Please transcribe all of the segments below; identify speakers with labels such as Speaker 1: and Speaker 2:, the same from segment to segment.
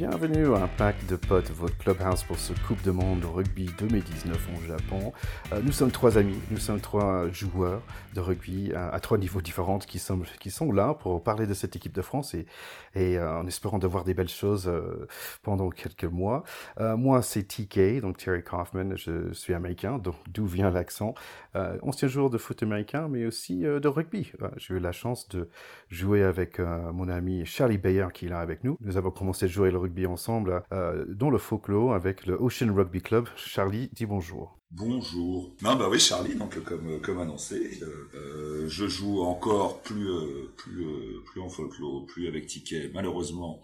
Speaker 1: bienvenue à un pack de potes, votre clubhouse pour ce Coupe de Monde rugby 2019 au Japon. Euh, nous sommes trois amis, nous sommes trois joueurs de rugby à, trois niveaux différents qui sont, là pour parler de cette équipe de France et, euh, en espérant de voir des belles choses euh, pendant quelques mois. moi, c'est TK, donc Terry Kaufman, je suis américain, donc d'où vient l'accent. ancien joueur de foot américain, mais aussi de rugby. J'ai eu la chance de jouer avec mon ami Charlie Bayer qui est là avec nous. Nous avons commencé à jouer le rugby ensemble euh, dans le folklore avec le Ocean Rugby Club. Charlie, dis bonjour.
Speaker 2: Bonjour. Non bah oui Charlie donc comme comme annoncé euh, euh, je joue encore plus plus plus en folklore plus avec ticket malheureusement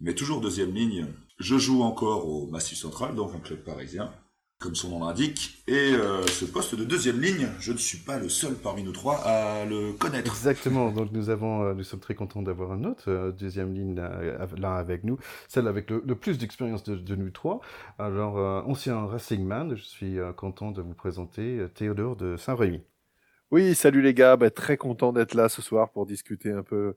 Speaker 2: mais toujours deuxième ligne. Je joue encore au Massif Central donc un club parisien comme son nom l'indique. Et euh, ce poste de deuxième ligne, je ne suis pas le seul parmi nous trois à le connaître.
Speaker 1: Exactement. Donc nous avons, euh, nous sommes très contents d'avoir un autre euh, deuxième ligne là, avec nous, celle avec le, plus d'expérience de, nous trois. Alors ancien Racing Man, je suis content de vous présenter Théodore de Saint-Rémy.
Speaker 3: Oui, salut les gars, bah, très content d'être là ce soir pour discuter un peu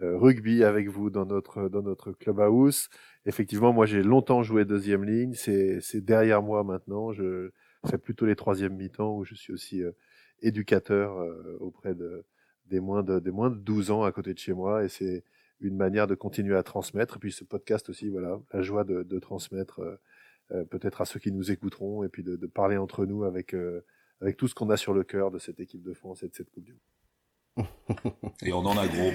Speaker 3: rugby avec vous dans notre dans notre clubhouse effectivement, moi j'ai longtemps joué deuxième ligne, c'est derrière moi maintenant. Je fais plutôt les troisièmes mi-temps où je suis aussi euh, éducateur euh, auprès de des moins de des moins de 12 ans à côté de chez moi et c'est une manière de continuer à transmettre. Et puis ce podcast aussi, voilà, la joie de, de transmettre euh, peut-être à ceux qui nous écouteront et puis de, de parler entre nous avec avec tout ce qu'on a sur le cœur de cette équipe de France et de cette Coupe du
Speaker 2: Monde. et on en a gros.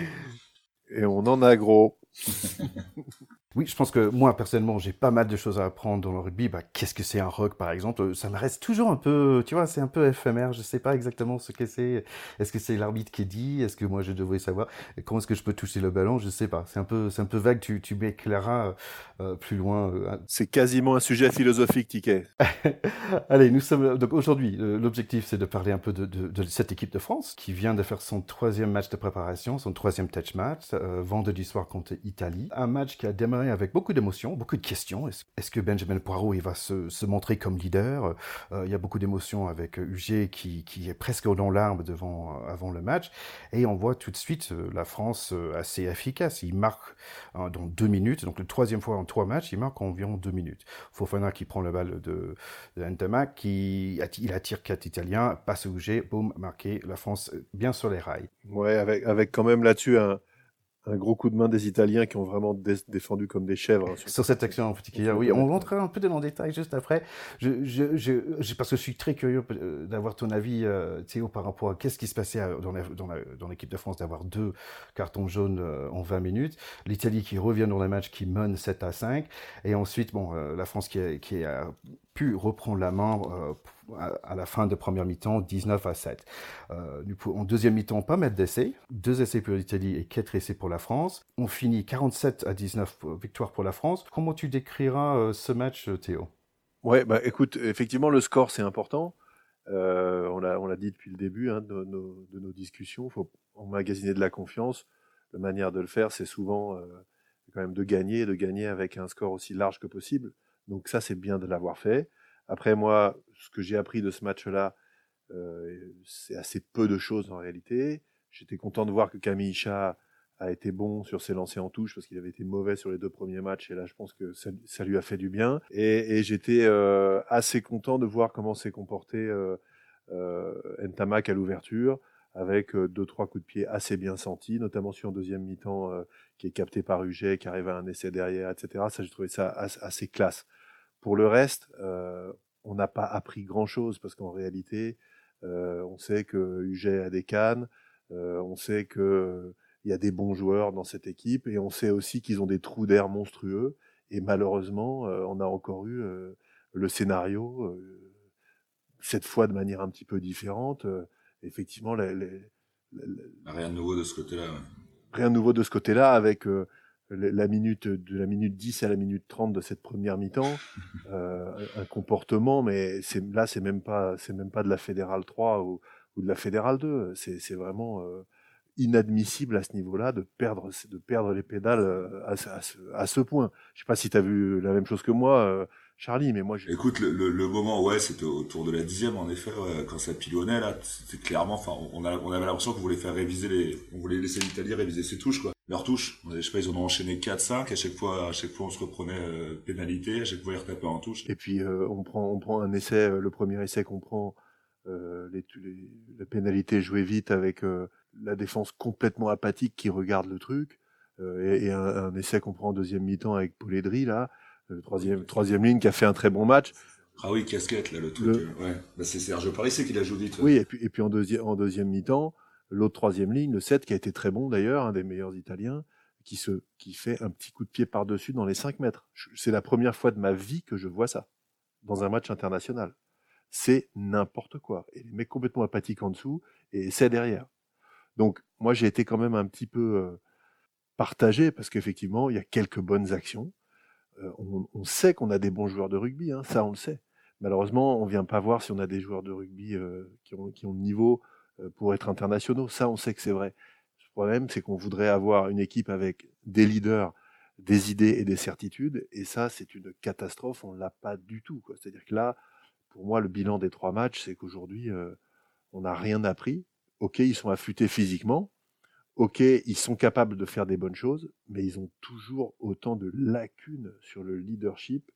Speaker 3: Et on en a gros.
Speaker 1: Oui, je pense que moi, personnellement, j'ai pas mal de choses à apprendre dans le rugby. Bah, qu'est-ce que c'est un rock, par exemple? Ça me reste toujours un peu, tu vois, c'est un peu éphémère. Je sais pas exactement ce que c'est. Est-ce que c'est l'arbitre qui dit? Est-ce que moi, je devrais savoir? Comment est-ce que je peux toucher le ballon? Je sais pas. C'est un peu, c'est un peu vague. Tu, tu m'éclaireras euh, plus loin. Euh,
Speaker 3: c'est quasiment un sujet philosophique, Ticket.
Speaker 1: Allez, nous sommes donc aujourd'hui. L'objectif, c'est de parler un peu de, de, de, cette équipe de France qui vient de faire son troisième match de préparation, son troisième touch match, euh, vendredi soir contre Italie. Un match qui a démarré avec beaucoup d'émotions, beaucoup de questions. Est-ce que Benjamin Poirot il va se, montrer comme leader? Euh, Il y a beaucoup d'émotions avec UG qui, est presque dans l'arbre devant euh, avant le match, et on voit tout de suite euh, la France assez efficace. Il marque dans deux minutes, donc le troisième fois en trois matchs, il marque environ deux minutes. Fofana qui prend la balle de, de qui il attire quatre Italiens, passe UG, boum, marqué, la France bien sur les rails.
Speaker 3: Ouais, avec avec quand même là-dessus un un gros coup de main des Italiens qui ont vraiment défendu comme des chèvres. Hein,
Speaker 1: sur, cette action en particulier, oui. On rentrera un peu dans le détail juste après. Je, je, je, parce que je suis très curieux euh, d'avoir ton avis, euh, Théo, par rapport à qu'est-ce qui se passait dans, dans, l'équipe de France d'avoir deux cartons jaunes euh, en 20 minutes. L'Italie qui revient dans le match, qui mène 7 à 5. Et ensuite, bon, la France qui, qui a pu reprendre la main à la fin de première mi-temps, 19 à 7. Euh, en deuxième mi-temps, pas mettre d'essais. Deux essais pour l'Italie et quatre essais pour la France. On finit 47 à 19 victoire pour la France. Comment tu décriras euh, ce match, Théo?
Speaker 3: Ouais, bah écoute, effectivement, le score, c'est important. Euh, on l'a dit depuis le début hein, de, nos, de, nos, discussions. Il faut emmagasiner de la confiance. La manière de le faire, c'est souvent euh, quand même de gagner, de gagner avec un score aussi large que possible. Donc ça, c'est bien de l'avoir fait. Après, moi, ce que j'ai appris de ce match-là, euh, c'est assez peu de choses en réalité. J'étais content de voir que Camille Chat a été bon sur ses lancers en touche parce qu'il avait été mauvais sur les deux premiers matchs et là je pense que ça, lui a fait du bien et, j'étais euh, assez content de voir comment s'est comporté euh, euh, Ntamak à l'ouverture avec deux trois coups de pied assez bien sentis notamment sur un deuxième mi-temps qui est capté par UG qui arrive à un essai derrière etc ça j'ai trouvé ça assez classe pour le reste, euh, on n'a pas appris grand-chose parce qu'en réalité, euh, on sait que UG a des cannes, euh, on sait que il y a des bons joueurs dans cette équipe et on sait aussi qu'ils ont des trous d'air monstrueux. Et malheureusement, on a encore eu le scénario cette fois de manière un petit peu différente. effectivement,
Speaker 2: rien de nouveau de ce côté-là.
Speaker 3: Rien de nouveau de ce côté-là avec la minute de la minute 10 à la minute 30 de cette première mi-temps euh, un comportement mais c'est là c'est même pas c'est même pas de la fédérale 3 ou, ou de la fédérale 2 c'est c'est vraiment euh, inadmissible à ce niveau-là de perdre de perdre les pédales euh, à, à, ce, à ce point je sais pas si tu as vu la même chose que moi euh, Charlie, mais moi, je...
Speaker 2: écoute, le, le, moment, ouais, c'était autour de la dixième, en effet, quand ça pilonnait là, c'était clairement, enfin, on, a, on avait l'impression qu'on voulait faire réviser les, on voulait laisser l'Italie réviser ses touches, quoi. Leur touche. Je sais pas, ils en ont enchaîné 4-5. À chaque fois, à chaque fois, on se reprenait euh, pénalité. À chaque fois, ils retapaient en touche.
Speaker 3: Et puis, euh, on prend, on prend un essai. le premier essai qu'on prend, les, les, la pénalité jouée vite avec la défense complètement apathique qui regarde le truc. et, un, un, essai qu'on prend en deuxième mi-temps avec Pouledry, là, troisième, troisième ligne qui a fait un très bon match.
Speaker 2: Ah oui, casquette, là, le truc. Ouais. Bah, c'est Sergio Parissé qui l'a joué vite.
Speaker 3: Oui, et puis, et puis en, deuxième en deuxième mi-temps, l'autre troisième ligne, le 7, qui a été très bon d'ailleurs, un des meilleurs Italiens, qui, se, qui fait un petit coup de pied par-dessus dans les 5 mètres. C'est la première fois de ma vie que je vois ça, dans un match international. C'est n'importe quoi. Et les mecs complètement apathiques en dessous, et c'est derrière. Donc, moi, j'ai été quand même un petit peu euh, partagé, parce qu'effectivement, il y a quelques bonnes actions. Euh, on, sait qu'on a des bons joueurs de rugby, hein, ça on le sait. Malheureusement, on vient pas voir si on a des joueurs de rugby euh, qui, ont, qui ont le niveau pour être internationaux. Ça, on sait que c'est vrai. Le problème, c'est qu'on voudrait avoir une équipe avec des leaders, des idées et des certitudes. Et ça, c'est une catastrophe. On l'a pas du tout. C'est-à-dire que là, pour moi, le bilan des trois matchs, c'est qu'aujourd'hui, on n'a rien appris. Ok, ils sont affûtés physiquement, ok, ils sont capables de faire des bonnes choses, mais ils ont toujours autant de lacunes sur le leadership,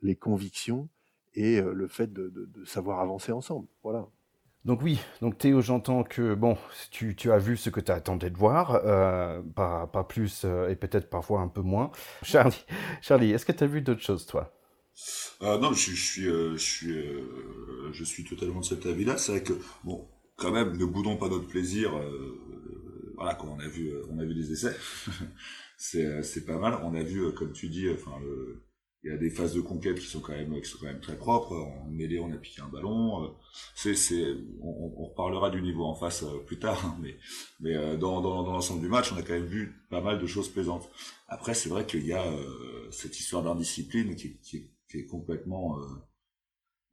Speaker 3: les convictions et euh, le fait de, savoir avancer ensemble. Voilà.
Speaker 1: Donc oui, donc Théo, j'entends que bon, tu, as vu ce que tu attendais de voir, euh, pas, plus euh, et peut-être parfois un peu moins. Charlie, Charlie est-ce que tu as vu d'autres choses, toi?
Speaker 2: Non, je, suis, je, suis, je suis totalement de cet avis-là. C'est vrai que, bon, quand même, ne boudons pas notre plaisir voilà on a vu euh, on a vu des essais c'est euh, pas mal on a vu euh, comme tu dis enfin il y a des phases de conquête qui sont quand même qui sont quand même très propres. En mêlée on a piqué un ballon. C'est c'est on, on, reparlera du niveau en face plus tard hein, mais mais dans dans, dans l'ensemble du match on a quand même vu pas mal de choses plaisantes. Après c'est vrai qu'il y a cette histoire d'indiscipline qui, qui, qui est complètement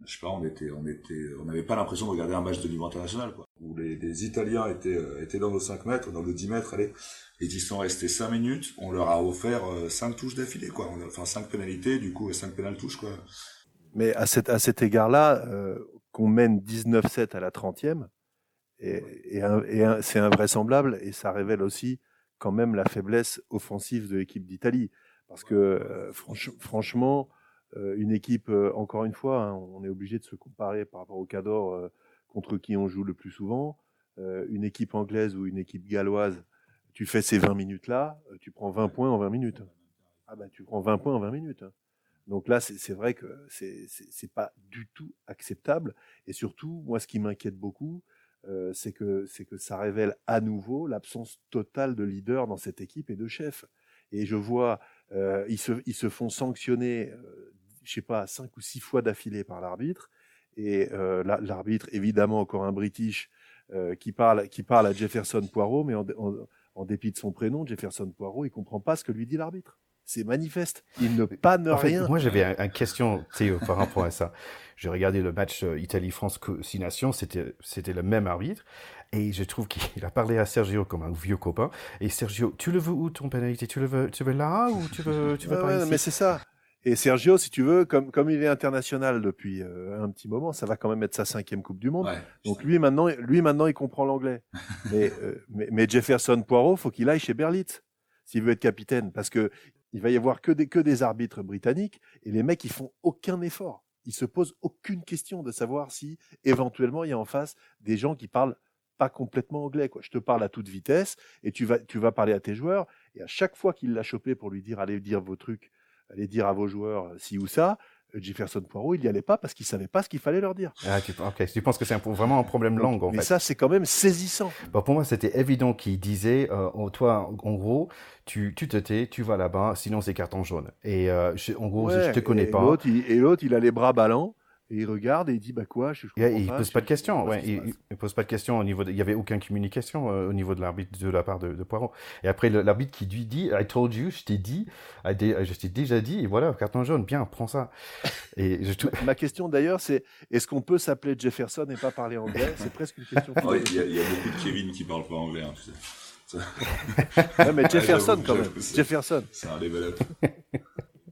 Speaker 2: je sais pas, on était, on était, on n'avait pas l'impression de regarder un match de niveau international, quoi. Où les, les Italiens étaient, euh, étaient dans nos 5 mètres, dans le 10 mètres, allez, et ils sont restés 5 minutes, on leur a offert 5 euh, touches d'affilée, quoi. Enfin, 5 pénalités, du coup, 5 pénales touches, quoi.
Speaker 3: Mais à cet, à cet égard-là, euh, qu'on mène 19-7 à la 30e, et, et, et c'est invraisemblable, et ça révèle aussi quand même la faiblesse offensive de l'équipe d'Italie. Parce que, franchement, euh, une équipe, euh, encore une fois, hein, on est obligé de se comparer par rapport au Cador euh, contre qui on joue le plus souvent. une équipe anglaise ou une équipe galloise, tu fais ces 20 minutes-là, tu prends 20 points en 20 minutes. Ah ben, tu prends 20 points en 20 minutes. Donc là, c'est vrai que c'est pas du tout acceptable. Et surtout, moi, ce qui m'inquiète beaucoup, c'est que, que ça révèle à nouveau l'absence totale de leader dans cette équipe et de chef. Et je vois, ils, se, ils se font sanctionner je sais pas, cinq ou six fois d'affilée par l'arbitre. Et euh, l'arbitre, évidemment, encore un British, euh, qui, parle, qui parle à Jefferson Poirot, mais en, dépit de son prénom, Jefferson Poirot, il comprend pas ce que lui dit l'arbitre. C'est manifeste. Il ne panne rien.
Speaker 1: Moi, j'avais une question par rapport à ça. J'ai regardé le match euh, Italie-France Six Nations, c'était c'était le même arbitre. Et je trouve qu'il a parlé à Sergio comme un vieux copain. Et Sergio, tu le veux où ton pénalité? Tu le veux, tu veux là ou tu veux, tu veux pas
Speaker 3: Mais c'est ça. Et Sergio, si tu veux, comme, comme il est international depuis euh, un petit moment, ça va quand même être sa cinquième Coupe du Monde. Donc lui maintenant, lui maintenant, il comprend l'anglais. mais, euh, mais, mais, Jefferson Poirot, faut qu'il aille chez Berlitz s'il veut être capitaine, parce que il va y avoir que des que des arbitres britanniques et les mecs ils font aucun effort. Ils se posent aucune question de savoir si éventuellement il y a en face des gens qui parlent pas complètement anglais. Quoi. Je te parle à toute vitesse et tu vas tu vas parler à tes joueurs et à chaque fois qu'il l'a chopé pour lui dire allez dire vos trucs allez dire à vos joueurs euh, ci ou ça. Euh, Jefferson Poirot, il n'y allait pas parce qu'il savait pas ce qu'il fallait leur dire.
Speaker 1: Ah, tu, tu penses que c'est vraiment un problème langue, en
Speaker 3: mais ça, c'est quand même saisissant.
Speaker 1: Bon, pour moi, c'était évident qu'il disait, euh, toi, en gros, tu, tu te tais, tu vas là-bas, sinon c'est carton jaune. Et en gros, je te connais pas.
Speaker 3: et l'autre, il a les bras ballants. Et il regarde et il dit bah quoi je,
Speaker 1: je Il pose pas de questions. Ouais, il, il, pose pas de questions au niveau. De, il y avait aucune communication euh, au niveau de l'arbitre de la part de, de Poirot. Et après l'arbitre qui lui dit I told you, je t'ai dit, je t'ai déjà dit. Et voilà, carton jaune, bien, prends ça.
Speaker 3: Et je... Ma question d'ailleurs, c'est est-ce qu'on peut s'appeler Jefferson et pas parler anglais? C'est presque une question.
Speaker 2: Il y, y, a beaucoup de Kevin qui parlent pas anglais, hein, tu sais.
Speaker 3: mais Jefferson quand même. Jefferson.
Speaker 2: C'est un level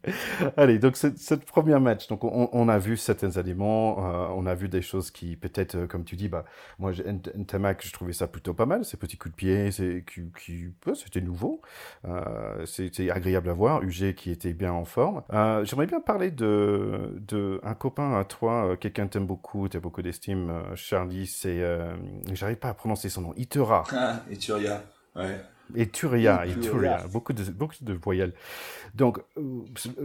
Speaker 1: Allez, donc cette, première match, donc on, a vu certains éléments, euh, on a vu des choses qui peut-être, euh, comme tu dis, bah moi Ntamak, je trouvais ça plutôt pas mal, ces petits coups de pied, c'est qui, c'était nouveau, euh, c'était agréable à voir. UG qui était bien en forme. J'aimerais bien parler de, de un copain à toi, quelqu'un t'aime beaucoup, t'as beaucoup d'estime, Charlie, c'est, j'arrive pas à prononcer son nom, Itera.
Speaker 2: Ah, Ituria, ouais.
Speaker 1: Et Turia, et Turia, beaucoup de, beaucoup de voyelles. Donc, euh,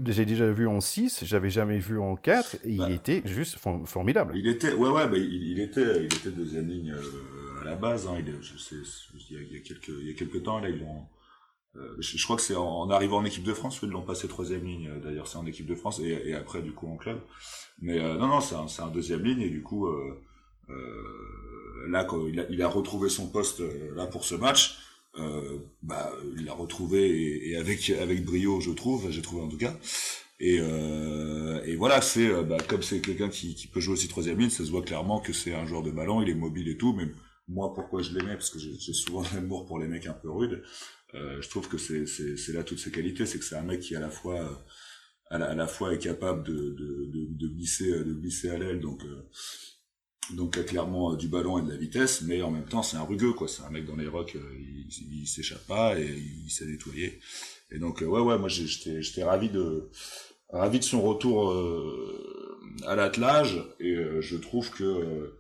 Speaker 1: j'ai déjà vu en 6, j'avais jamais vu en 4, et il bah. était juste formidable.
Speaker 2: Il était, ouais, ouais, bah, il, était, il était deuxième ligne euh, à la base. Hein, il, je sais, il, y a, il, y a, quelques, il y a quelques temps, là, ils l'ont. Euh, je, crois que c'est en, arrivant en équipe de France qu'ils l'ont passé troisième ligne. D'ailleurs, c'est en équipe de France et, et, après, du coup, en club. Mais non, non, c'est un, un, deuxième ligne et du coup, là, quand il a, il a retrouvé son poste là pour ce match euh, bah, il l'a retrouvé et, avec avec brio, je trouve, j'ai trouvé en tout cas. Et, euh, et voilà, c'est euh, bah, comme c'est quelqu'un qui, qui peut jouer aussi troisième ligne, ça se voit clairement que c'est un joueur de ballon, il est mobile et tout. Mais moi, pourquoi je l'aimais Parce que j'ai souvent l'amour pour les mecs un peu rudes. Euh, je trouve que c'est là toutes ses qualités, c'est que c'est un mec qui à la fois à la, à la fois est capable de de, de, de glisser de glisser à l'aile, donc euh, donc a clairement euh, du ballon et de la vitesse, mais en même temps c'est un rugueux quoi. C'est un mec dans les rocks, euh, il, il s'échappe pas et il sait nettoyer. Et donc euh, ouais ouais, moi j'étais j'étais ravi de ravi de son retour à l'attelage et je trouve que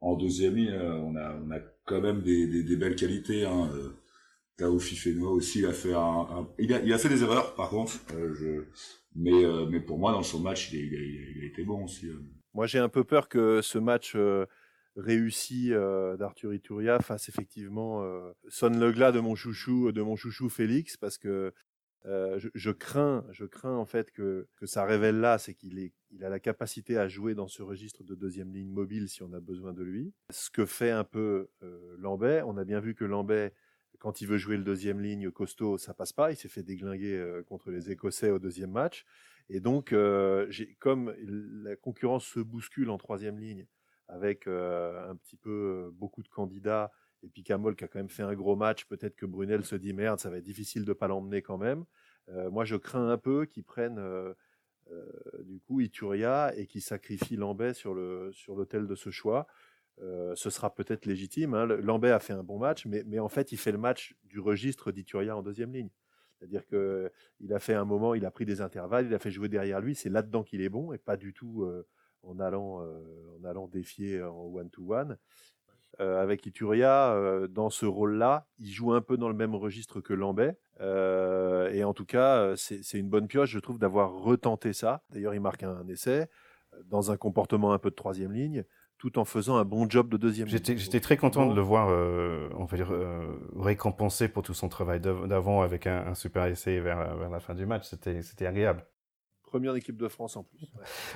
Speaker 2: en deuxième ligne on a on a quand même des, des, des belles qualités. Hein. Tao Fifenoa aussi il a fait un, il, a, il a fait des erreurs par contre, je, mais mais pour moi dans son match il, il, a, il a été bon aussi.
Speaker 3: Moi, j'ai un peu peur que ce match euh, réussi euh, d'Arthur Ituria fasse effectivement euh, sonne le glas de mon chouchou, de mon chouchou Félix, parce que je, crains, je crains en fait que, que ça révèle là, c'est qu'il est, il a la capacité à jouer dans ce registre de deuxième ligne mobile si on a besoin de lui. Ce que fait un peu Lambet, on a bien vu que Lambet, quand il veut jouer le deuxième ligne costaud, ça passe pas. Il s'est fait déglinguer contre les Écossais au deuxième match. Et donc, euh, comme la concurrence se bouscule en troisième ligne, avec euh, un petit peu beaucoup de candidats, et puis Camol qui a quand même fait un gros match, peut-être que Brunel se dit merde, ça va être difficile de pas l'emmener quand même. Euh, moi, je crains un peu qu'ils prennent du coup Ituria et qu'ils sacrifient Lambet sur l'autel de ce choix. ce sera peut-être légitime. Hein. Lambet a fait un bon match, mais en fait, il fait le match du registre d'Ituria en deuxième ligne. C'est-à-dire que il a fait un moment, il a pris des intervalles, il a fait jouer derrière lui. C'est là-dedans qu'il est bon et pas du tout euh, en allant euh, en allant défier en one to one. Euh, avec Ituria, dans ce rôle-là, il joue un peu dans le même registre que Lambet. et en tout cas, c'est une bonne pioche, je trouve, d'avoir retenté ça. D'ailleurs, il marque un essai dans un comportement un peu de troisième ligne tout en faisant un bon job de deuxième.
Speaker 1: J'étais très content de le voir, euh, on va dire, euh, récompensé pour tout son travail d'avant avec un, un, super essai vers, vers la fin du match. C'était agréable.
Speaker 3: Première équipe de France en plus.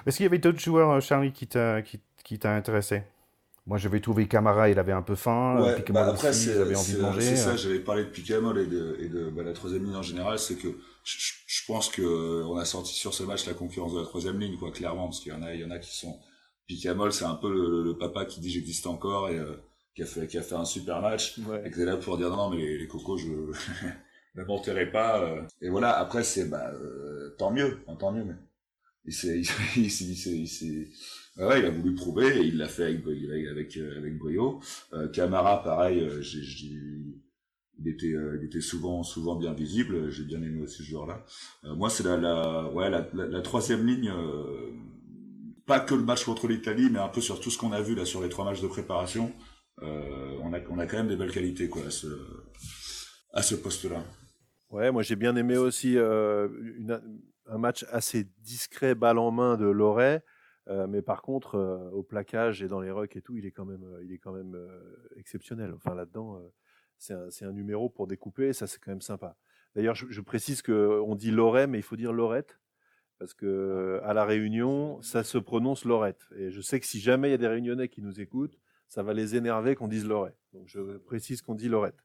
Speaker 1: Est-ce qu'il y avait d'autres joueurs, euh, Charlie, qui t'a qui, qui intéressé? Moi, j'avais trouvé Camara, il avait un peu faim.
Speaker 2: Ouais, bah après, c'est envie de manger. C'est ça, j'avais parlé de Picamol et de, et de bah, la troisième ligne en général. C'est que je, je, pense que on a senti sur ce match la concurrence de la troisième ligne, quoi, clairement, parce qu'il y en a, il y en a qui sont Picamol, c'est un peu le, papa qui dit j'existe encore et euh, qui a fait qui a fait un super match. Et qui est là pour dire non, mais les, cocos je ne m'enterrai pas euh. et voilà après c'est bah euh, tant mieux tant mieux mais il s'est il, il, il, ouais, il a voulu prouver et il l'a fait avec avec avec brio. Camara pareil j'ai il était il était souvent souvent bien visible. J'ai bien aimé aussi ce joueur là moi c'est la, la ouais la, la, troisième ligne pas que le match contre l'Italie, mais un peu sur tout ce qu'on a vu là sur les trois matchs de préparation. Euh, on, a, quand même des belles qualités à ce, poste-là.
Speaker 3: Ouais, moi j'ai bien aimé aussi euh, un match assez discret, balle en main de Loret. Euh, mais par contre, au plaquage et dans les rucks et tout, il est quand même, exceptionnel. Enfin là-dedans, c'est un, un, numéro pour découper, et ça c'est quand même sympa. D'ailleurs, je, je précise qu'on dit Loret, mais il faut dire Lorette parce que à la Réunion, ça se prononce Lorette. Et je sais que si jamais il y a des Réunionnais qui nous écoutent, ça va les énerver qu'on dise Lorette. Donc je précise qu'on dit Lorette.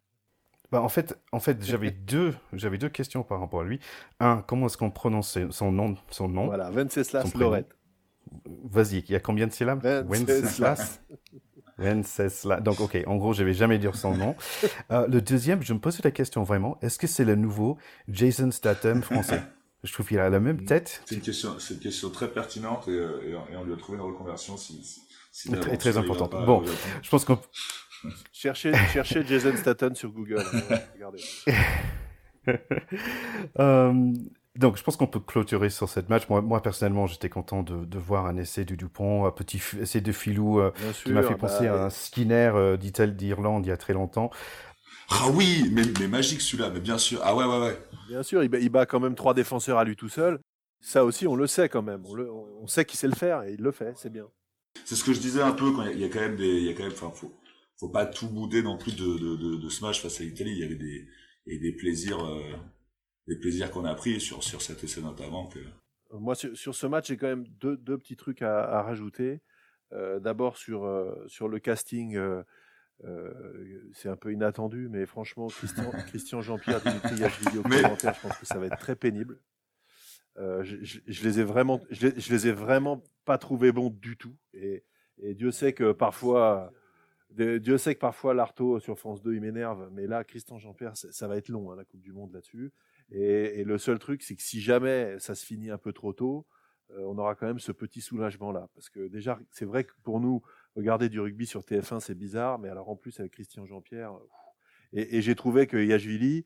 Speaker 1: Bah en fait, en fait, j'avais deux, j'avais deux questions par rapport à lui. Un, comment est-ce qu'on prononce son nom, son nom?
Speaker 3: Voilà, Venceslas Lorette.
Speaker 1: Vas-y, il y a combien de syllabes?
Speaker 3: Venceslas.
Speaker 1: Venceslas. Donc, ok, en gros, je vais jamais dire son nom. Euh, le deuxième, je me posais la question vraiment, est-ce que c'est le nouveau Jason Statham français? Je trouve qu'il a la même mm. tête.
Speaker 2: C'est une question, c'est une question très pertinente et, et, on lui a trouvé une reconversion si,
Speaker 1: si, très, très importante. bon, je pense qu'on
Speaker 3: cherchez, cherchez Jason Statham sur Google. Hein, regardez.
Speaker 1: euh, donc, je pense qu'on peut clôturer sur cette match. Moi, moi personnellement, j'étais content de, de, voir un essai du Dupont, un petit essai de Filou euh, qui m'a fait penser bah, à un Skinner euh, d'Irlande il y a très longtemps.
Speaker 2: Ah oui, mais, mais magique celui-là, mais bien sûr. Ah ouais, ouais, ouais.
Speaker 3: Bien sûr, il bat, il bat, quand même trois défenseurs à lui tout seul. Ça aussi, on le sait quand même. On, le, on sait qu'il sait le faire et il le fait, c'est bien.
Speaker 2: C'est ce que je disais un peu quand il y, a quand même des, il y a quand même, enfin, faut, faut pas tout bouder non plus de, de, de, match face à l'Italie. Il y avait des, et des plaisirs. Euh les plaisirs qu'on a pris sur, sur cet essai notamment. Que...
Speaker 3: Moi, sur, sur ce match, j'ai quand même deux, deux petits trucs à, à rajouter. Euh, D'abord, sur, euh, sur le casting, euh, c'est un peu inattendu, mais franchement, Christian, Christian Jean-Pierre, Dimitri vidéo commentaire, je pense que ça va être très pénible. Euh, je, je, je, les ai vraiment, je les, je les ai vraiment pas trouvés bons du tout. Et, et Dieu sait que parfois, Dieu sait que parfois l'Arto sur France 2 il m'énerve, mais là Christian Jean-Pierre ça va être long hein, la Coupe du Monde là-dessus. Et, et, le seul truc, c'est que si jamais ça se finit un peu trop tôt, euh, on aura quand même ce petit soulagement-là. Parce que déjà, c'est vrai que pour nous, regarder du rugby sur TF1, c'est bizarre, mais alors en plus avec Christian Jean-Pierre, et, et j'ai trouvé que Yashvili,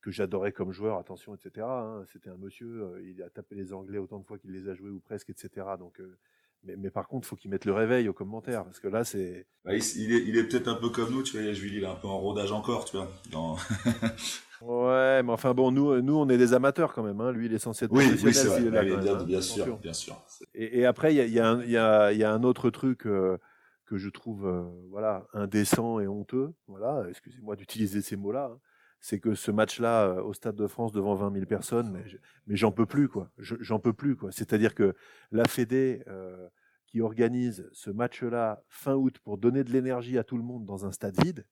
Speaker 3: que j'adorais comme joueur, attention, etc. Hein, c'était un monsieur, euh, il a tapé les Anglais autant de fois qu'il les a joués ou presque, etc. Donc euh, mais, mais, par contre, faut qu'ils mettent le réveil aux commentaires parce que là, c'est.
Speaker 2: Bah, il, est, il est peut-être un peu comme nous, tu vois. Yashvili, il est un peu en rodage encore, tu vois. Dans...
Speaker 3: Ouais, mais enfin bon, nous, nous, on est des amateurs quand même. Hein. Lui, il est censé être
Speaker 2: oui, professionnel. Oui, c'est bien, bien, sûr, bien sûr.
Speaker 3: Et, et après, il y a, y, a y, a, y a, un autre truc euh, que je trouve, euh, voilà, indécent et honteux. Voilà, excusez-moi d'utiliser ces mots-là. Hein. C'est que ce match-là, euh, au Stade de France, devant 20 000 personnes, mais, j'en peux plus, quoi. J'en peux plus, quoi. C'est-à-dire que la Fédé euh, qui organise ce match-là fin août pour donner de l'énergie à tout le monde dans un stade vide,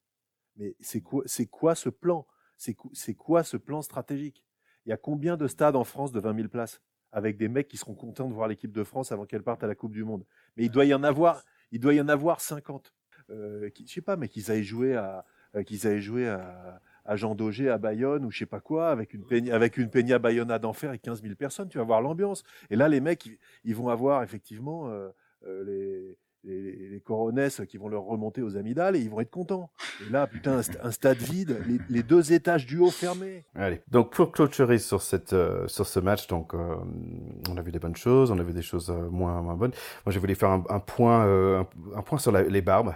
Speaker 3: mais c'est quoi, c'est quoi ce plan? C'est quoi ce plan stratégique? Il y a combien de stades en France de 20 000 places avec des mecs qui seront contents de voir l'équipe de France avant qu'elle parte à la Coupe du Monde? Mais il doit y en avoir, il doit y en avoir 50. Euh, qui, je sais pas, mais qu'ils aillent jouer à, euh, qu'ils aillent jouer à, à Jean Daugé à Bayonne ou je sais pas quoi, avec une peña, avec une peña Bayonna d'enfer et 15 000 personnes, tu vas voir l'ambiance. Et là, les mecs, ils, vont avoir effectivement euh, euh les, les, les coronesses qui vont leur remonter aux amygdales et ils vont être contents. Et là, putain, un, stade vide, les, les, deux étages du haut fermés.
Speaker 1: Allez, donc pour clôturer sur, cette, euh, sur ce match, donc, euh, on a vu des bonnes choses, on a vu des choses euh, moins, moins bonnes. Moi, je voulais faire un, un point, euh, un, un, point sur les barbes.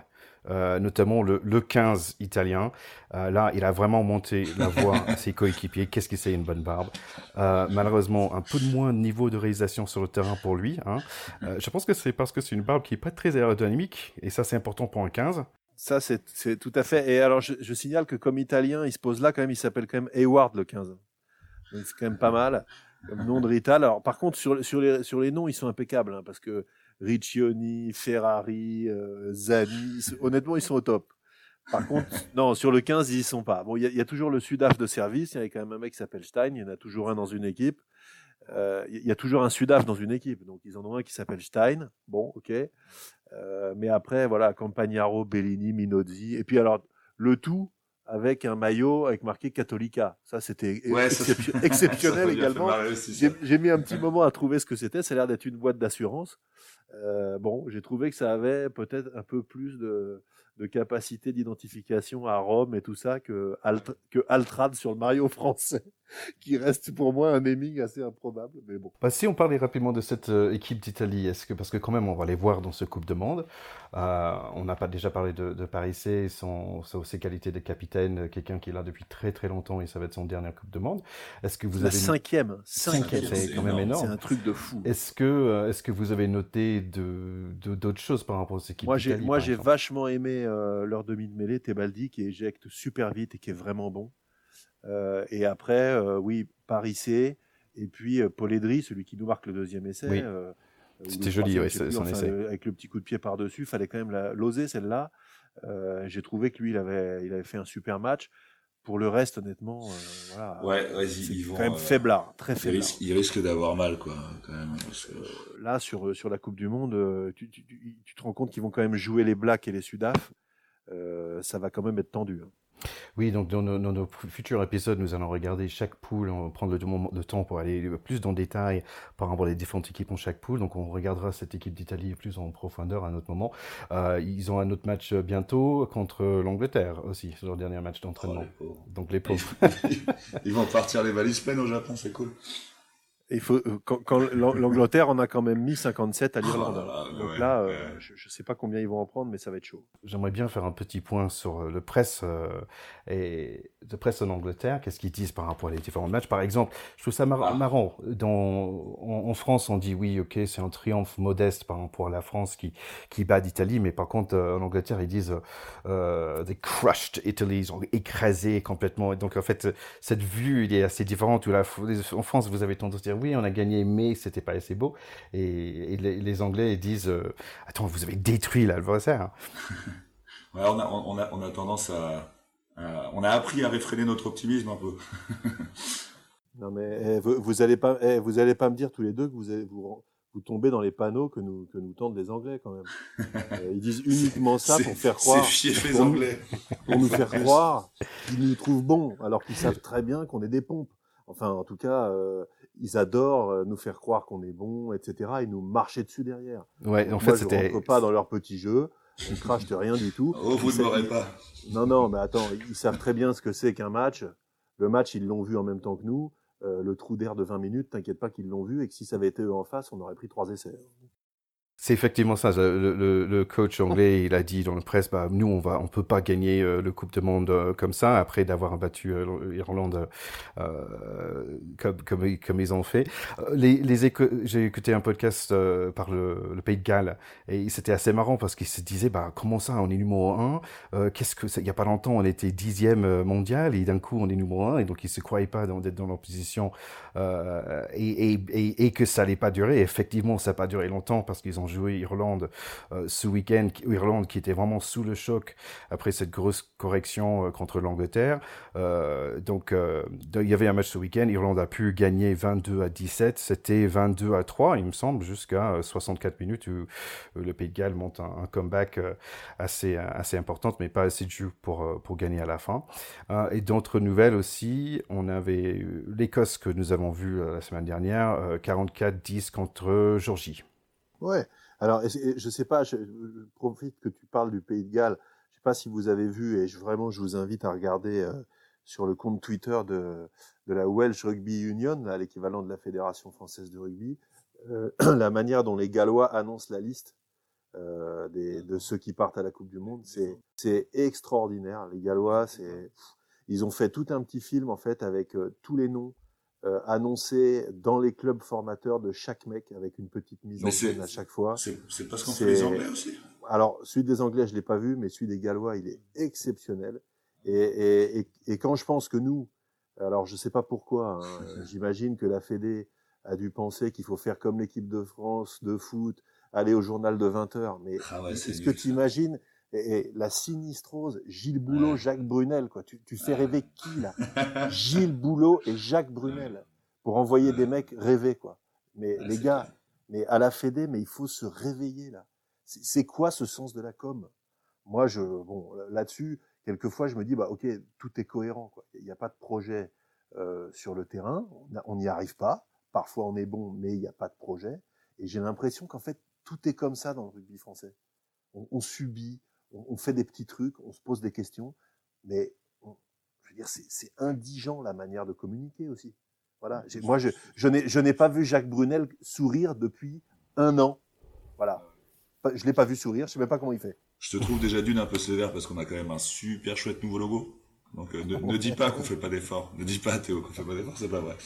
Speaker 1: Euh, notamment le, le, 15 italien. Euh, là, il a vraiment monté la voix à ses coéquipiers. Qu'est-ce que c'est une bonne barbe? Euh, Malheureusement, un peu de moins de niveau de réalisation sur le terrain pour lui. Hein. Je pense que c'est parce que c'est une barbe qui est pas très aérodynamique, et ça, c'est important pour un 15.
Speaker 3: Ça, c'est tout à fait. Et alors, je, je, signale que comme italien, il se pose là quand même, il s'appelle quand même Hayward le 15. Donc, c'est quand même pas mal comme nom de Rital. Alors, par contre, sur, sur, les, sur les noms, ils sont impeccables, hein, parce que Riccioni, Ferrari, euh, Zani, honnêtement, ils sont au top. Par contre, non, sur le 15, ils y sont pas. Bon, il y, y, a toujours le Sudaf de service. Il y a quand même un mec qui s'appelle Stein. Il y en a toujours un dans une équipe. Euh, il y a toujours un Sudaf dans une équipe. Donc, ils en ont un qui s'appelle Stein. Bon, ok. Euh, mais après, voilà, Campagnaro, Bellini, Minozzi. Et puis, alors, le tout avec un maillot avec marqué Catholica. Ça, c'était
Speaker 2: ouais,
Speaker 3: exception, ça, exceptionnel également. J'ai mis un petit moment à trouver ce que c'était. Ça a l'air d'être une boîte d'assurance. Euh, bon, j'ai trouvé que ça avait peut-être un peu plus de, de capacité d'identification à Rome et tout ça que, Alt, que Altrad sur le Mario français, qui reste pour moi un naming assez improbable. Mais bon.
Speaker 1: Bah, si on parlait rapidement de cette euh, équipe d'Italie, est-ce que parce que quand même on va les voir dans ce Coupe de Monde, euh, on n'a pas déjà parlé de, de Paris C, son, ses qualités de capitaine, quelqu'un qui est là depuis très très longtemps et ça va être son dernier Coupe de Monde. Est-ce que vous
Speaker 3: la
Speaker 1: avez
Speaker 3: cinquième,
Speaker 1: cinquième, c'est quand même énorme.
Speaker 3: C'est un truc de fou.
Speaker 1: Est-ce que euh, est-ce que vous avez noté de d'autres choses par rapport aux équipes
Speaker 3: Moi j'ai moi j'ai vachement aimé euh, leur demi de mêlée Tebaldi qui éjecte super vite et qui est vraiment bon. Euh, et après euh, oui Paris C et puis euh, Paul Edry, celui qui nous marque le deuxième essai.
Speaker 1: Oui. C'était joli, ouais, son
Speaker 3: enfin,
Speaker 1: essai.
Speaker 3: Avec le petit coup de pied par-dessus, fallait quand même l'oser celle-là. j'ai trouvé que lui, il avait, il avait fait un super match. Pour le reste, honnêtement, euh, voilà.
Speaker 2: Ouais, ouais
Speaker 3: c'est
Speaker 2: ils vont,
Speaker 3: quand même
Speaker 2: euh,
Speaker 3: faiblard, très
Speaker 2: il
Speaker 3: faiblard.
Speaker 2: risque, il risque d'avoir mal, quoi, quand même.
Speaker 3: Là, sur, sur la Coupe du Monde, tu, tu, tu, tu te rends compte qu'ils vont quand même jouer les Blacks et les Sudaf. Euh, ça va quand même être tendu. Hein.
Speaker 1: Oui, donc dans nos, futurs épisodes, nous allons regarder chaque poule, on va prendre le, le, temps pour aller plus dans le détail par rapport aux différentes équipes en chaque poule. Donc on regardera cette équipe d'Italie plus en profondeur à un autre moment. Euh, ils ont un autre match bientôt contre l'Angleterre aussi, c'est leur dernier match d'entraînement. Oh, donc les pauvres.
Speaker 2: ils vont partir les valises pleines au Japon, c'est cool.
Speaker 3: Il faut, euh, quand, l'Angleterre en a quand même mis 57 à l'Irlande. Oh Donc là, euh, je ne sais pas combien ils vont en prendre, mais ça va être chaud.
Speaker 1: J'aimerais bien faire un petit point sur euh, le presse et de presse en Angleterre. Qu'est-ce qu'ils disent par rapport à les différents matchs? Par exemple, je trouve ça ah. marrant. Dans, en, France, on dit oui, ok, c'est un triomphe modeste par rapport à la France qui, qui bat l'Italie, mais par contre, en Angleterre, ils disent euh, they crushed Italy, ils ont écrasé complètement. Et donc, en fait, cette vue, il est assez différente. en France, vous avez tendance à dire oui, on a gagné, mais c'était pas assez beau. Et, les, Anglais disent, euh, attends, vous avez détruit l'adversaire.
Speaker 2: ouais, on, a, on, a, on a tendance à, on a appris à réfréner notre optimisme un peu.
Speaker 3: non mais eh, vous, vous allez pas, eh, vous allez pas me dire tous les deux que vous vous, vous tombez dans les panneaux que nous, que nous tentent les Anglais quand même. Euh, ils disent uniquement ça pour faire croire.
Speaker 2: C'est les Anglais.
Speaker 3: Pour nous faire croire qu'ils nous trouvent bons, alors qu'ils savent très bien qu'on est des pompes. Enfin, en tout cas, euh, ils adorent euh, nous faire croire qu'on est bon, etc. et nous marcher dessus derrière.
Speaker 1: Ouais, en fait, c'était.
Speaker 3: rentre pas dans leur petit jeu. On crache de rien du tout.
Speaker 2: Oh, vous ne m'aurez pas.
Speaker 3: Non, non, mais attends, ils savent très bien ce que c'est qu'un match. Le match, ils l'ont vu en même temps que nous. Euh, le trou d'air de 20 minutes, t'inquiète pas qu'ils l'ont vu et que si ça avait été eux en face, on aurait pris trois essais.
Speaker 1: C'est effectivement ça. Le, le, coach anglais, il a dit dans le presse, bah, nous, on va, on peut pas gagner euh, le Coupe du Monde euh, comme ça après d'avoir battu euh, l'Irlande comme, comme, comme, ils ont fait. Les, les j'ai écouté un podcast par le, le, Pays de Galles et c'était assez marrant parce qu'il se disait, bah, comment ça, on est numéro un Qu'est-ce que il y a pas longtemps, on était dixième mondial et d'un coup, on est numéro un et donc ils se croyaient pas d'être dans leur position et, et, et, et, que ça allait pas durer. effectivement, ça n'a pas duré longtemps parce qu'ils ont joué Irlande euh, ce week-end, Irlande qui était vraiment sous le choc après cette grosse correction euh, contre l'Angleterre. Euh, donc il y avait un match ce week-end, Irlande a pu gagner 22 à 17, c'était 22 à 3 il me semble, jusqu'à 64 minutes où le Pays de Galles monte un, comeback assez, assez importante, mais pas assez dur pour, pour gagner à la fin. et d'autres nouvelles aussi, on avait l'Écosse que nous avons vu la semaine dernière, 44-10 contre Georgie.
Speaker 3: Ouais, alors, je sais pas, je, profite que tu parles du Pays de Galles. Je sais pas si vous avez vu, et je, vraiment, je vous invite à regarder euh, sur le compte Twitter de, de la Welsh Rugby Union, l'équivalent de la Fédération française de rugby, euh, la manière dont les Gallois annoncent la liste euh, des, de ceux qui partent à la Coupe du Monde, c'est extraordinaire. Les Gallois, c'est ils ont fait tout un petit film en fait avec euh, tous les noms euh, annoncé dans les clubs formateurs de chaque mec avec une petite mise en scène à chaque fois.
Speaker 2: C'est parce qu'on fait les Anglais aussi.
Speaker 3: Alors, celui des Anglais, je l'ai pas vu, mais celui des Gallois, il est exceptionnel. Et, et, et, et quand je pense que nous, alors je sais pas pourquoi, hein, j'imagine que la Fédé a dû penser qu'il faut faire comme l'équipe de France de foot, aller au journal de 20 heures. Mais ah est-ce que tu imagines et, la sinistrose, Gilles Boulot, Jacques Brunel, quoi. Tu, tu fais rêver qui, là Gilles Boulot et Jacques Brunel. Pour envoyer des mecs rêver, quoi. Mais les gars, mais à la Fédé, mais il faut se réveiller, là. C'est quoi ce sens de la com? Moi, je, bon, là-dessus, quelquefois, je me dis, bah, ok, tout est cohérent, quoi. Il n'y a pas de projet euh, sur le terrain, on n'y arrive pas. Parfois, on est bon, mais il n'y a pas de projet. Et j'ai l'impression qu'en fait, tout est comme ça dans le rugby français. On, on subit, on, fait des petits trucs, on se pose des questions, mais je veux dire, c'est indigent la manière de communiquer aussi. Voilà. Moi, je, je n'ai pas vu Jacques Brunel sourire depuis un an. Voilà. Je l'ai pas vu sourire. Je sais même pas comment il fait.
Speaker 2: Je te trouve déjà d'une un peu sévère parce qu'on a quand même un super chouette nouveau logo. Donc euh, ne, ne dis pas qu'on fait pas d'efforts. Ne dis pas Théo qu'on fait pas d'efforts, c'est pas vrai.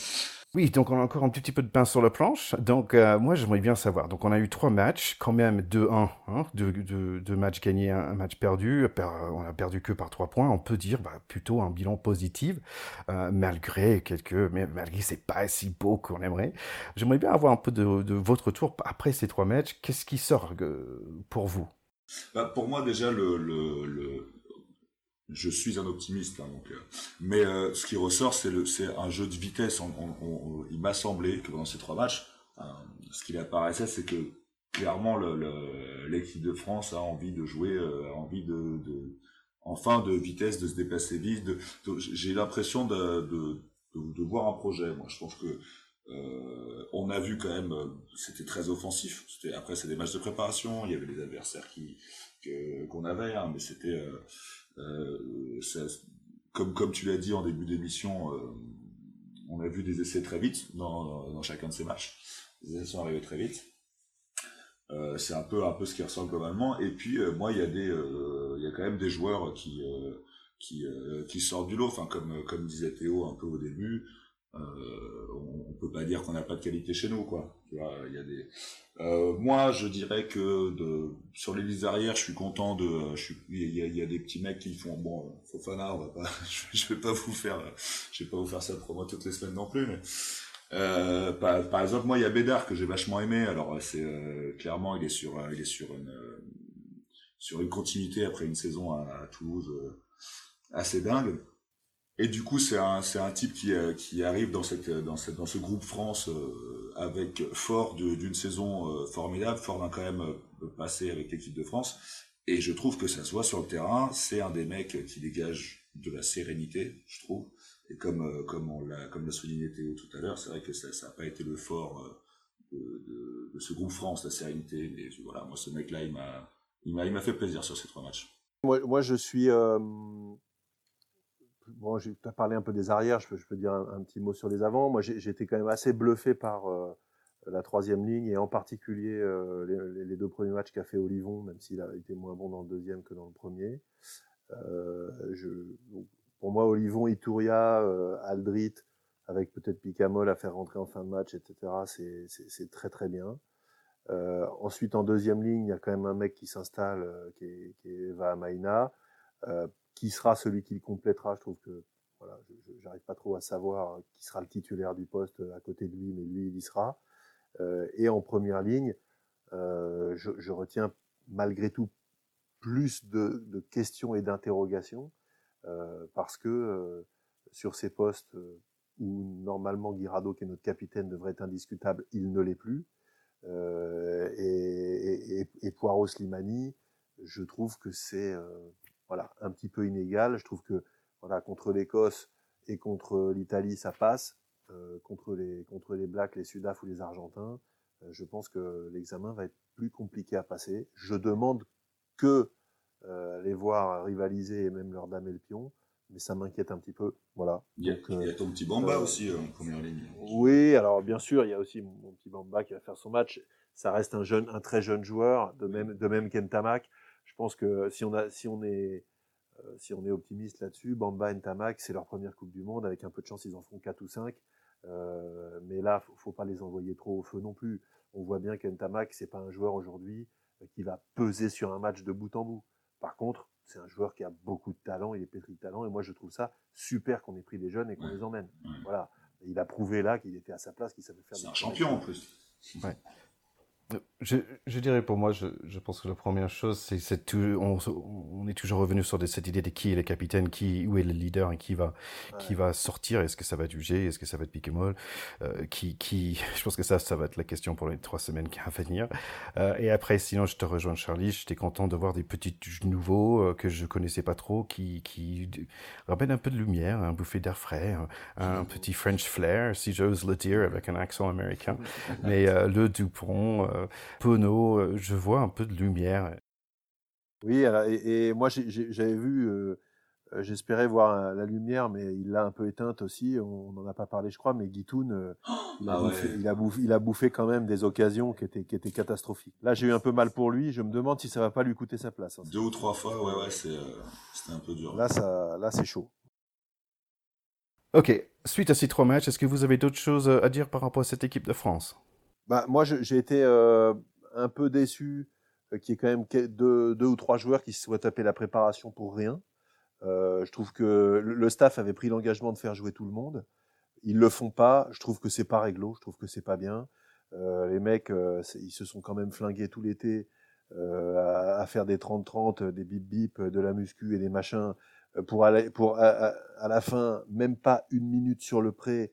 Speaker 1: Oui, donc on a encore un petit peu de pain sur la planche. Donc euh, moi j'aimerais bien savoir. Donc on a eu trois matchs, quand même 2-1, hein, deux, matchs gagnés, un, match perdu. on a perdu que par trois points. On peut dire bah, plutôt un bilan positif, euh, malgré quelques, mais malgré c'est pas si beau qu'on aimerait. J'aimerais bien avoir un peu de, votre tour après ces trois matchs. Qu'est-ce qui sort euh, pour vous?
Speaker 2: Bah, Pour moi déjà le, le je suis un optimiste, hein, donc. Euh, mais euh, ce qui ressort, c'est un jeu de vitesse. il m'a semblé que dans ces trois matchs, euh, ce qui apparaissait, c'est que clairement l'équipe de France a envie de jouer, a envie de, de, en fin de vitesse, de se déplacer vite. j'ai l'impression de, voir un projet. Moi, je pense que on a vu quand même, c'était très offensif. Après, c'est des matchs de préparation. Il y avait des adversaires qui qu'on avait, hein, mais c'était euh, comme comme tu l'as dit en début d'émission, euh, on a vu des essais très vite dans, dans chacun de ces matchs. Les essais sont arrivés très vite. Euh, c'est un peu un peu ce qui ressort globalement. Et puis euh, moi, il y a des, euh, il y a quand même des joueurs qui qui qui sortent du lot. Enfin, comme comme disait Théo un peu au début, on, on, peut pas dire qu'on n'a pas de qualité chez nous, quoi. Tu vois, il y a des. moi, je dirais que de sur les listes arrière, je suis content de. Je suis, il y a, y a des petits mecs qui font bon. Fofana, on va pas. Je, vais pas vous faire. Je vais pas vous faire ça promo toutes les semaines non plus, mais. Euh, par, par, exemple, moi, il y a Bédard que j'ai vachement aimé. Alors, c'est euh, clairement, il est sur, il est sur une, euh, sur une continuité après une saison à, à Toulouse assez dingue. Et du coup, c'est un, un type qui, qui arrive dans cette, dans cette, dans ce groupe France avec fort d'une saison formidable, fort d'un quand même passé avec l'équipe de France. Et je trouve que ça se voit sur le terrain. C'est un des mecs qui dégage de la sérénité, je trouve. Et comme, euh, comme on l'a, comme l'a souligné Théo tout à l'heure, c'est vrai que ça n'a pas été le fort euh, de, ce groupe France, la sérénité. Mais voilà, moi, ce mec-là, il m'a, il m'a, fait plaisir sur ces trois matchs.
Speaker 3: Moi, je suis. Euh... Bon, j'ai parlé un peu des arrières, je peux, dire un, petit mot sur les avants. Moi, j'étais quand même assez bluffé par euh, la troisième ligne et en particulier euh, les, deux premiers matchs qu'a fait Olivon, même s'il a été moins bon dans le deuxième que dans le premier. Euh, pour moi, Olivon, Ituria, Aldrit, avec peut-être Picamol à faire rentrer en fin de match, etc. C'est très très bien. Ensuite, en deuxième ligne, il y a quand même un mec qui s'installe, qui, est, qui est Eva Amaina, euh, qui sera celui qui le complétera. Je trouve que voilà, j'arrive pas trop à savoir qui sera le titulaire du poste à côté de lui, mais lui, il y sera. Euh, et en première ligne, euh, je, je, retiens malgré tout plus de, de questions et d'interrogations euh, parce que euh, sur ces postes euh, où normalement Guirado, qui est notre capitaine, devrait être indiscutable, il ne l'est plus. Euh, et, et, et, Poirot Slimani, je trouve que c'est euh, voilà un petit peu inégal. Je trouve que voilà contre l'Écosse et contre l'Italie ça passe. Euh, contre les contre les Blacks, les Sudaf ou les Argentins, je pense que l'examen va être plus compliqué à passer. Je demande que euh, les voir rivaliser et même leur damer le pion. Mais ça m'inquiète un petit peu. Voilà.
Speaker 2: Il y a, il y a ton petit Bamba euh, aussi euh, en première ligne.
Speaker 3: Oui, alors bien sûr, il y a aussi mon petit Bamba qui va faire son match. Ça reste un jeune, un très jeune joueur, de même, de même qu'Entamac. Je pense que si on a, si on est, si on est optimiste là-dessus, Bamba et Ntamak, c'est leur première Coupe du Monde. Avec un peu de chance, ils en feront 4 ou 5. Euh, mais là, faut, faut pas les envoyer trop au feu non plus. On voit bien qu'Entamac, c'est pas un joueur aujourd'hui qui va peser sur un match de bout en bout. Par contre, c'est un joueur qui a beaucoup de talent, il est pétri de talent, et moi je trouve ça super qu'on ait pris des jeunes et qu'on les emmène. Voilà. il a prouvé là qu'il était à sa place, qu'il savait faire.
Speaker 2: C'est un champion en plus.
Speaker 1: Ouais. Je, je, dirais pour moi, je, je, pense que la première chose, c'est on, on, est toujours revenu sur cette idée de qui est le capitaine, qui, où est le leader et qui va, ouais. qui va sortir. Est-ce que ça va être UG, est-ce que ça va être Piquemol, euh, qui, qui, je pense que ça, ça va être la question pour les trois semaines qui vont venir. Euh, et après, sinon, je te rejoins, Charlie. J'étais content de voir des petits nouveaux euh, que je connaissais pas trop, qui, qui ramènent un peu de lumière, un bouffée d'air frais, un, un, petit French flair, si j'ose le dire, avec un accent américain. Mais le Dupont euh, Pono, euh, je vois un peu de lumière.
Speaker 3: Oui, alors, et, et, moi j'avais vu, euh, j'espérais voir la lumière, mais il l'a un peu éteinte aussi. On n'en a pas parlé, je crois, mais Guitoun, euh, oh il, ouais. il, a bouffé, il a bouffé quand même des occasions qui étaient, qui étaient catastrophiques. Là, j'ai eu un peu mal pour lui. Je me demande si ça va pas lui coûter sa place. Hein.
Speaker 2: Deux ou trois fois, ouais, ouais, c'était un peu dur.
Speaker 3: Là, ça, là, c'est chaud.
Speaker 1: Ok, suite à ces trois matchs, est-ce que vous avez d'autres choses à dire par rapport à cette équipe de France?
Speaker 3: Bah, moi, j'ai été euh, un peu déçu euh, qu'il y ait quand même deux, deux, ou trois joueurs qui se soient tapés la préparation pour rien. Euh, je trouve que le staff avait pris l'engagement de faire jouer tout le monde. Ils le font pas. Je trouve que c'est pas réglo. Je trouve que c'est pas bien. Euh, les mecs, euh, ils se sont quand même flingués tout l'été euh, à, à, faire des 30-30, des bip-bip, de la muscu et des machins pour aller, pour à, à, la fin, même pas une minute sur le pré.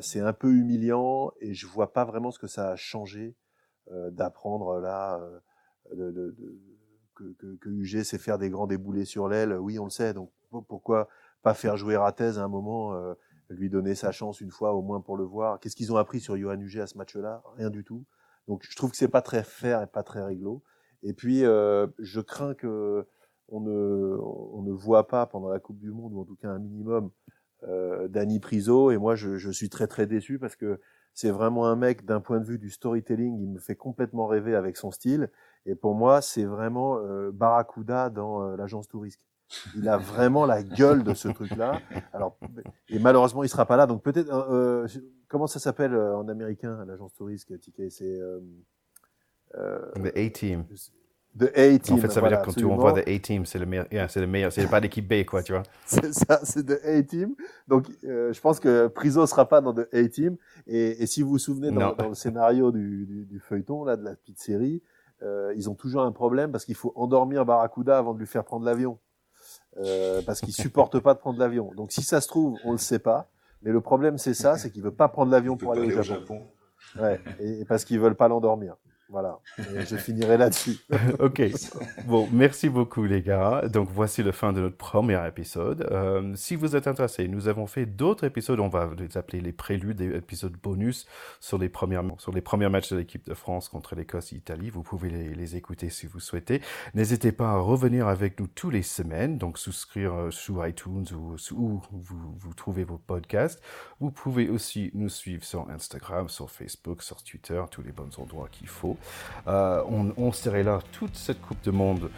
Speaker 3: C'est un peu humiliant et je vois pas vraiment ce que ça a changé d'apprendre là de, de, de que, que, UG sait faire des grands déboulés sur l'aile, oui, on le sait. Donc pourquoi pas faire jouer Rathès à un moment, euh, lui donner sa chance une fois au moins pour le voir? Qu'est-ce qu'ils ont appris sur Johan UG à ce match-là? Rien du tout. Donc je trouve que c'est pas très fair et pas très réglo. Et puis euh, je crains que on ne, on ne voit pas pendant la Coupe du Monde, ou en tout cas un minimum, euh, Danny Priso. Et moi, je, je, suis très très déçu parce que c'est vraiment un mec d'un point de vue du storytelling, il me fait complètement rêver avec son style. Et pour moi, c'est vraiment euh, Barracuda dans euh, l'agence touriste. Il a vraiment la gueule de ce truc-là. Alors, et malheureusement, il sera pas là. Donc peut-être, euh, euh comment ça s'appelle euh, en américain l'agence touriste Ticket C'est euh,
Speaker 1: The A-Team.
Speaker 3: The A-Team.
Speaker 1: En fait, ça veut dire quand tu envoies The A-Team, c'est le meilleur. Yeah, c'est le meilleur. C'est pas l'équipe B, quoi, tu vois.
Speaker 3: c'est ça, c'est The A-Team. Donc, je pense que Priso sera pas dans The A-Team. Et, et, si vous vous souvenez dans, dans le scénario du, du, du, feuilleton là de la petite série, ils ont toujours un problème parce qu'il faut endormir Barracuda avant de lui faire prendre l'avion. Euh, parce qu'il supporte pas de prendre l'avion. Donc si ça se trouve, on le sait pas. Mais le problème c'est ça, c'est qu'il veut pas prendre l'avion pour aller, au Japon. Ouais, et, parce qu'ils veulent pas l'endormir. Voilà, je finirai là-dessus.
Speaker 1: ok. Bon, merci beaucoup les gars. Donc voici le fin de notre premier épisode. Euh, si vous êtes intéressés, nous avons fait d'autres épisodes. On va les appeler les préludes, des épisodes bonus sur les premières sur les premiers matchs de l'équipe de France contre l'Écosse et l'Italie. Vous pouvez les, les, écouter si vous souhaitez. N'hésitez pas à revenir avec nous tous les semaines. Donc souscrire euh, sur iTunes ou où vous, vous trouvez vos podcasts. Vous pouvez aussi nous suivre sur Instagram, sur Facebook, sur Twitter, tous les bons endroits qu'il faut. Euh, on, on, serait là toute cette Coupe du Monde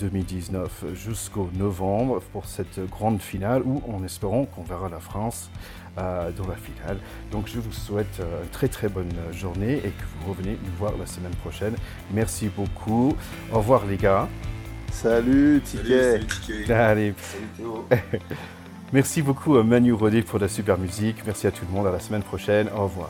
Speaker 1: 2019 euh, jusqu'au novembre pour cette grande finale où on espérons qu'on verra la France euh, dans la finale. Donc je vous souhaite une très très bonne journée et que vous revenez nous voir la semaine prochaine. Merci beaucoup. Au revoir les gars.
Speaker 3: Salut Ticket.
Speaker 1: Allez. Merci beaucoup à Manu Rodé pour la super musique. Merci à tout le monde. À la semaine prochaine. Au revoir.